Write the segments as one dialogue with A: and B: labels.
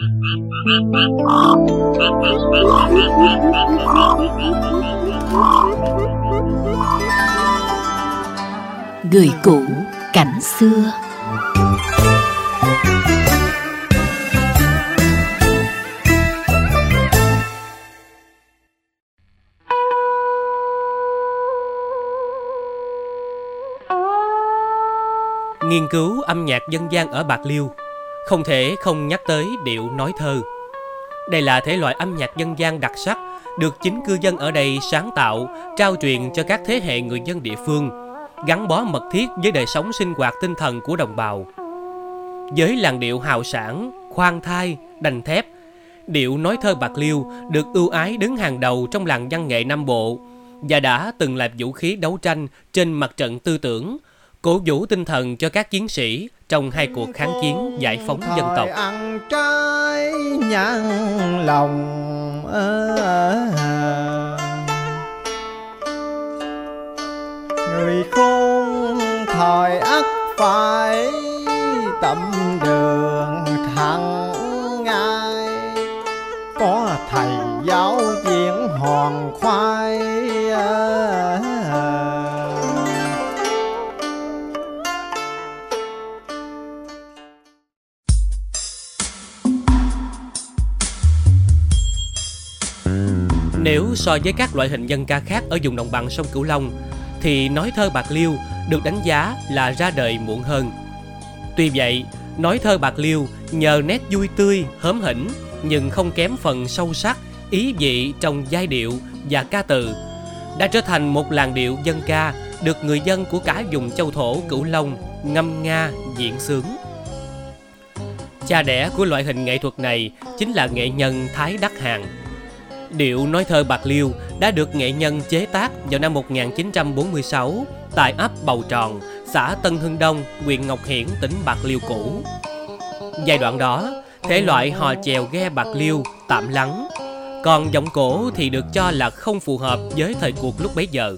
A: Người cũ cảnh xưa.
B: Nghiên cứu âm nhạc dân gian ở Bạc Liêu. Không thể không nhắc tới điệu nói thơ. Đây là thể loại âm nhạc dân gian đặc sắc Được chính cư dân ở đây sáng tạo, trao truyền cho các thế hệ người dân địa phương Gắn bó mật thiết với đời sống sinh hoạt tinh thần của đồng bào. Với làn điệu hào sản, khoan thai, đành thép Điệu nói thơ Bạc Liêu được ưu ái đứng hàng đầu trong làng văn nghệ Nam Bộ và đã từng là vũ khí đấu tranh trên mặt trận tư tưởng, cổ vũ tinh thần cho các chiến sĩ trong hai cuộc kháng chiến giải phóng dân tộc.
C: ăn trái nhăn lòng người khôn thời ắt phải tâm đường thẳng ngay có thầy giáo diễn hoàn khoai
B: Nếu so với các loại hình dân ca khác ở vùng đồng bằng sông Cửu Long thì nói thơ Bạc Liêu được đánh giá là ra đời muộn hơn. Tuy vậy, nói thơ Bạc Liêu nhờ nét vui tươi, hớm hỉnh nhưng không kém phần sâu sắc, ý vị trong giai điệu và ca từ đã trở thành một làn điệu dân ca được người dân của cả vùng châu thổ Cửu Long ngâm nga diễn sướng. Cha đẻ của loại hình nghệ thuật này chính là nghệ nhân Thái Đắc Hàng. Điệu nói thơ Bạc Liêu đã được nghệ nhân chế tác vào năm 1946 tại ấp Bầu Tròn, xã Tân Hưng Đông, huyện Ngọc Hiển, tỉnh Bạc Liêu cũ. Giai đoạn đó, thể loại hò chèo ghe Bạc Liêu tạm lắng, còn giọng cổ thì được cho là không phù hợp với thời cuộc lúc bấy giờ.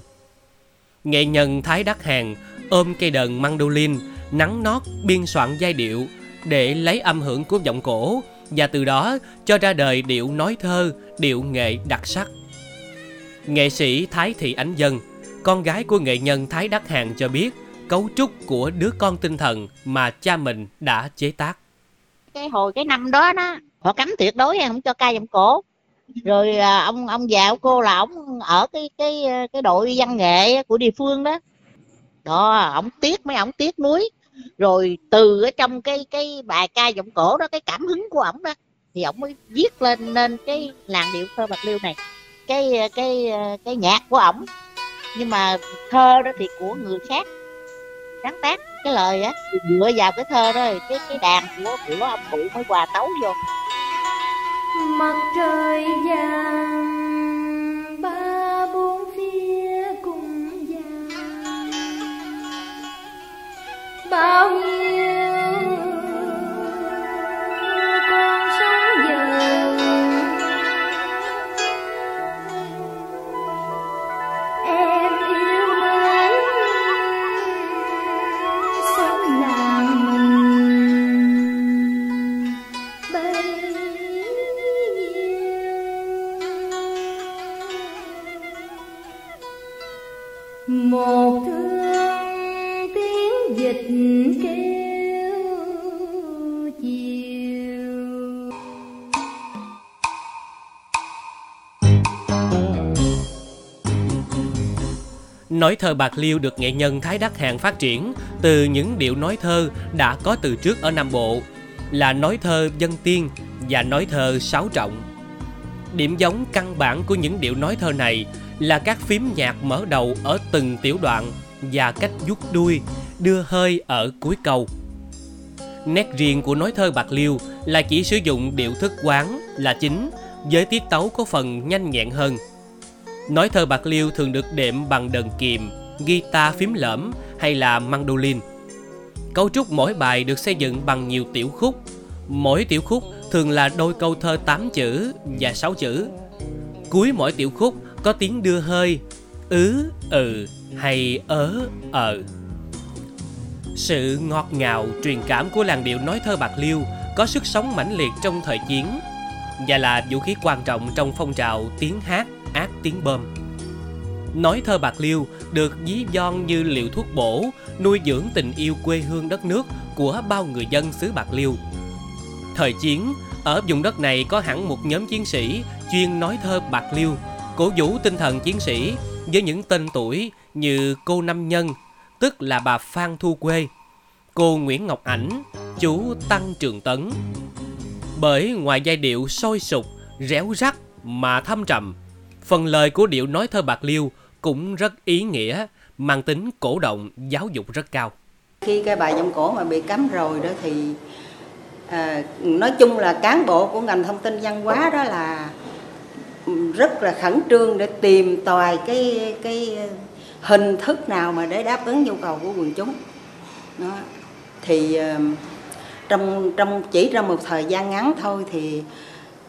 B: Nghệ nhân Thái Đắc Hàng ôm cây đờn mandolin, nắng nót biên soạn giai điệu để lấy âm hưởng của giọng cổ và từ đó cho ra đời điệu nói thơ, điệu nghệ đặc sắc. Nghệ sĩ Thái Thị Ánh Dân, con gái của nghệ nhân Thái Đắc Hàng cho biết cấu trúc của đứa con tinh thần mà cha mình đã chế tác.
D: cái hồi cái năm đó đó họ cấm tuyệt đối không cho ca giọng cổ rồi à, ông ông già của cô là ông ở cái cái cái đội văn nghệ của địa phương đó đó ông tiếc mấy ông tiếc núi rồi từ ở trong cái cái bài ca giọng cổ đó, cái cảm hứng của ổng đó, thì ổng mới viết lên nên cái làn điệu thơ bạc liêu này. Cái cái cái nhạc của ổng. Nhưng mà thơ đó thì của người khác. Sáng tác cái lời á, dựa vào cái thơ đó cái cái đàn của của ông cụ mới hòa tấu vô.
E: Mặt trời vàng bao
B: Nói thơ Bạc Liêu được nghệ nhân Thái Đắc Hàng phát triển từ những điệu nói thơ đã có từ trước ở Nam Bộ là nói thơ dân tiên và nói thơ sáo trọng. Điểm giống căn bản của những điệu nói thơ này là các phím nhạc mở đầu ở từng tiểu đoạn và cách vuốt đuôi, đưa hơi ở cuối câu. Nét riêng của nói thơ Bạc Liêu là chỉ sử dụng điệu thức quán là chính, với tiết tấu có phần nhanh nhẹn hơn. Nói thơ Bạc Liêu thường được đệm bằng đờn kìm, guitar phím lõm hay là mandolin. Cấu trúc mỗi bài được xây dựng bằng nhiều tiểu khúc. Mỗi tiểu khúc thường là đôi câu thơ 8 chữ và 6 chữ. Cuối mỗi tiểu khúc có tiếng đưa hơi, ứ, ừ hay ớ, ờ. Sự ngọt ngào, truyền cảm của làn điệu nói thơ Bạc Liêu có sức sống mãnh liệt trong thời chiến và là vũ khí quan trọng trong phong trào tiếng hát ác tiếng bơm Nói thơ bạc liêu được dí von như liệu thuốc bổ, nuôi dưỡng tình yêu quê hương đất nước của bao người dân xứ Bạc Liêu. Thời chiến, ở vùng đất này có hẳn một nhóm chiến sĩ chuyên nói thơ Bạc Liêu, cổ vũ tinh thần chiến sĩ với những tên tuổi như cô Năm Nhân, tức là bà Phan Thu Quê, cô Nguyễn Ngọc Ảnh, chú Tăng Trường Tấn. Bởi ngoài giai điệu sôi sục, réo rắt mà thâm trầm, phần lời của điệu nói thơ Bạc Liêu cũng rất ý nghĩa, mang tính cổ động, giáo dục rất cao.
F: Khi cái bài giọng cổ mà bị cấm rồi đó thì à, nói chung là cán bộ của ngành thông tin văn hóa đó là rất là khẩn trương để tìm tòi cái cái hình thức nào mà để đáp ứng nhu cầu của quần chúng đó. thì trong trong chỉ trong một thời gian ngắn thôi thì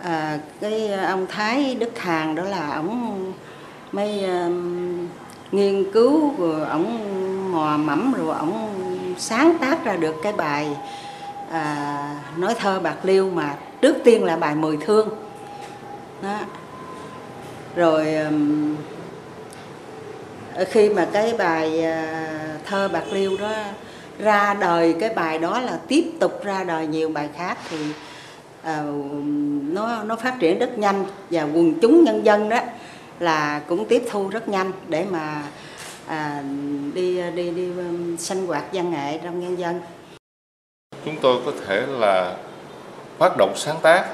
F: à, cái ông Thái Đức Hàn đó là ổng mới à, nghiên cứu rồi ổng mò mẫm rồi ổng sáng tác ra được cái bài à, nói thơ bạc liêu mà trước tiên là bài mười thương đó. rồi khi mà cái bài à, thơ bạc liêu đó ra đời cái bài đó là tiếp tục ra đời nhiều bài khác thì uh, nó nó phát triển rất nhanh và quần chúng nhân dân đó là cũng tiếp thu rất nhanh để mà à, đi đi đi um, sinh hoạt văn nghệ trong nhân dân.
G: Chúng tôi có thể là phát động sáng tác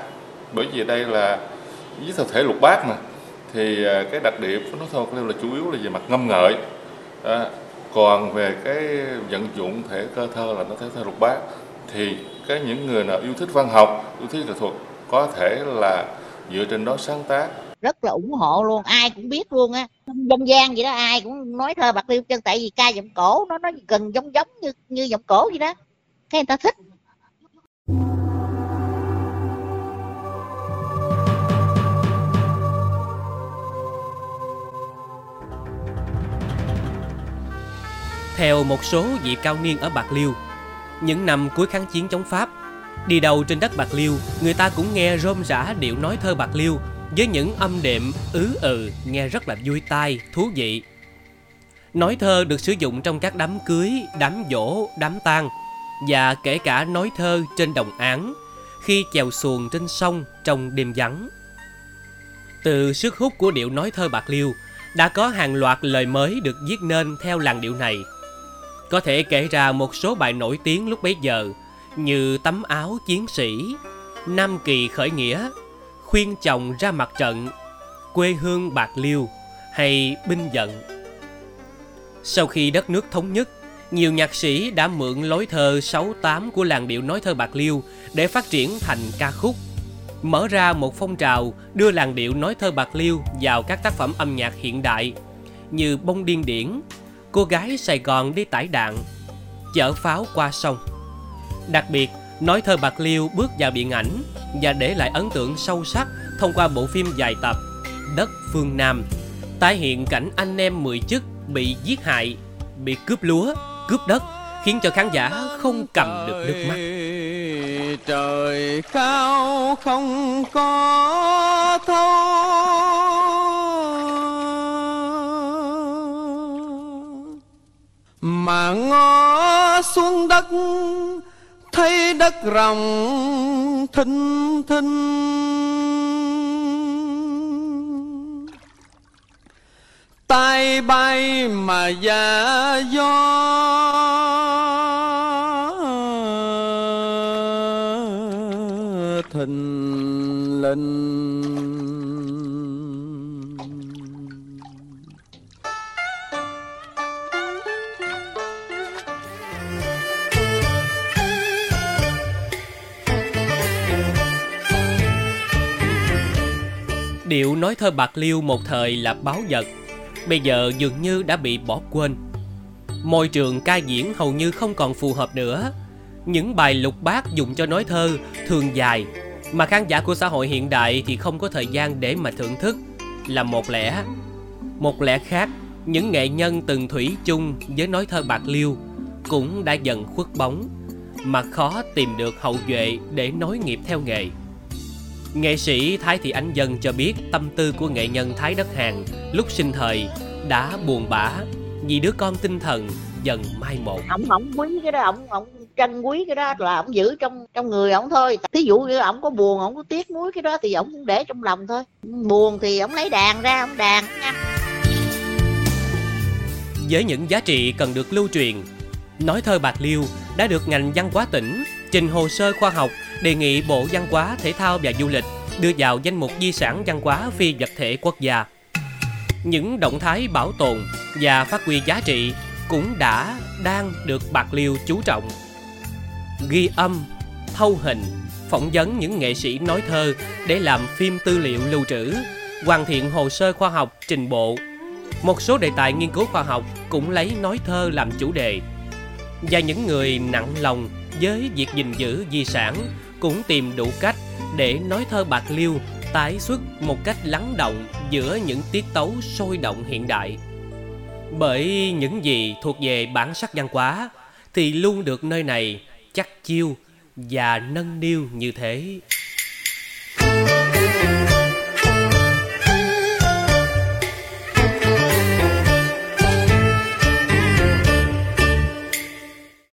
G: bởi vì đây là với thực thể lục bát mà thì à, cái đặc điểm của nó thơ là chủ yếu là về mặt ngâm ngợi. À, còn về cái vận dụng thể cơ thơ là nó thể thơ lục bát thì cái những người nào yêu thích văn học yêu thích nghệ thuật có thể là dựa trên đó sáng tác.
D: Rất là ủng hộ luôn ai cũng biết luôn á. Dân gian vậy đó ai cũng nói thơ bạc liêu chân tại vì ca giọng cổ nó nó gần giống giống như như giọng cổ vậy đó. Cái người ta thích.
B: Theo một số vị cao niên ở Bạc Liêu, những năm cuối kháng chiến chống Pháp, đi đầu trên đất Bạc Liêu, người ta cũng nghe rôm rã điệu nói thơ Bạc Liêu với những âm đệm ứ ừ nghe rất là vui tai, thú vị. Nói thơ được sử dụng trong các đám cưới, đám dỗ, đám tang và kể cả nói thơ trên đồng án khi chèo xuồng trên sông trong đêm vắng. Từ sức hút của điệu nói thơ Bạc Liêu, đã có hàng loạt lời mới được viết nên theo làn điệu này. Có thể kể ra một số bài nổi tiếng lúc bấy giờ như Tấm áo chiến sĩ, Nam kỳ khởi nghĩa, Khuyên chồng ra mặt trận, Quê hương Bạc Liêu hay Binh giận. Sau khi đất nước thống nhất, nhiều nhạc sĩ đã mượn lối thơ 6-8 của làng điệu nói thơ Bạc Liêu để phát triển thành ca khúc, mở ra một phong trào đưa làng điệu nói thơ Bạc Liêu vào các tác phẩm âm nhạc hiện đại như Bông Điên Điển, Cô gái Sài Gòn đi tải đạn, Chở pháo qua sông. Đặc biệt, nói thơ Bạc Liêu bước vào điện ảnh và để lại ấn tượng sâu sắc thông qua bộ phim dài tập Đất Phương Nam, tái hiện cảnh anh em mười chức bị giết hại, bị cướp lúa, cướp đất, khiến cho khán giả không cầm được nước mắt.
C: trời cao không có thôi mà ngó xuống đất, thấy đất rộng thinh thinh. Tay bay mà giả gió, thình lình.
B: Điệu nói thơ Bạc Liêu một thời là báo vật, bây giờ dường như đã bị bỏ quên. Môi trường ca diễn hầu như không còn phù hợp nữa. Những bài lục bát dùng cho nói thơ thường dài, mà khán giả của xã hội hiện đại thì không có thời gian để mà thưởng thức là một lẽ. Một lẽ khác, những nghệ nhân từng thủy chung với nói thơ Bạc Liêu cũng đã dần khuất bóng. mà khó tìm được hậu duệ để nối nghiệp theo nghề. Nghệ sĩ Thái Thị Ánh Dân cho biết tâm tư của nghệ nhân Thái Đất Hàng lúc sinh thời đã buồn bã vì đứa con tinh thần dần mai một.
D: ổng ổng quý cái đó ổng ổng trân quý cái đó là ổng giữ trong trong người ổng thôi. Thí dụ như ổng có buồn ổng có tiếc nuối cái đó thì ổng cũng để trong lòng thôi. Buồn thì ổng lấy đàn ra ổng đàn
B: Với những giá trị cần được lưu truyền, nói thơ Bạc Liêu đã được ngành văn hóa tỉnh trình hồ sơ khoa học đề nghị Bộ Văn hóa, Thể thao và Du lịch đưa vào danh mục di sản văn hóa phi vật thể quốc gia. Những động thái bảo tồn và phát huy giá trị cũng đã đang được Bạc Liêu chú trọng. Ghi âm, thâu hình, phỏng vấn những nghệ sĩ nói thơ để làm phim tư liệu lưu trữ, hoàn thiện hồ sơ khoa học trình bộ. Một số đề tài nghiên cứu khoa học cũng lấy nói thơ làm chủ đề. Và những người nặng lòng với việc gìn giữ di sản cũng tìm đủ cách để nói thơ Bạc Liêu tái xuất một cách lắng động giữa những tiết tấu sôi động hiện đại. Bởi những gì thuộc về bản sắc văn hóa thì luôn được nơi này chắc chiêu và nâng niu như thế.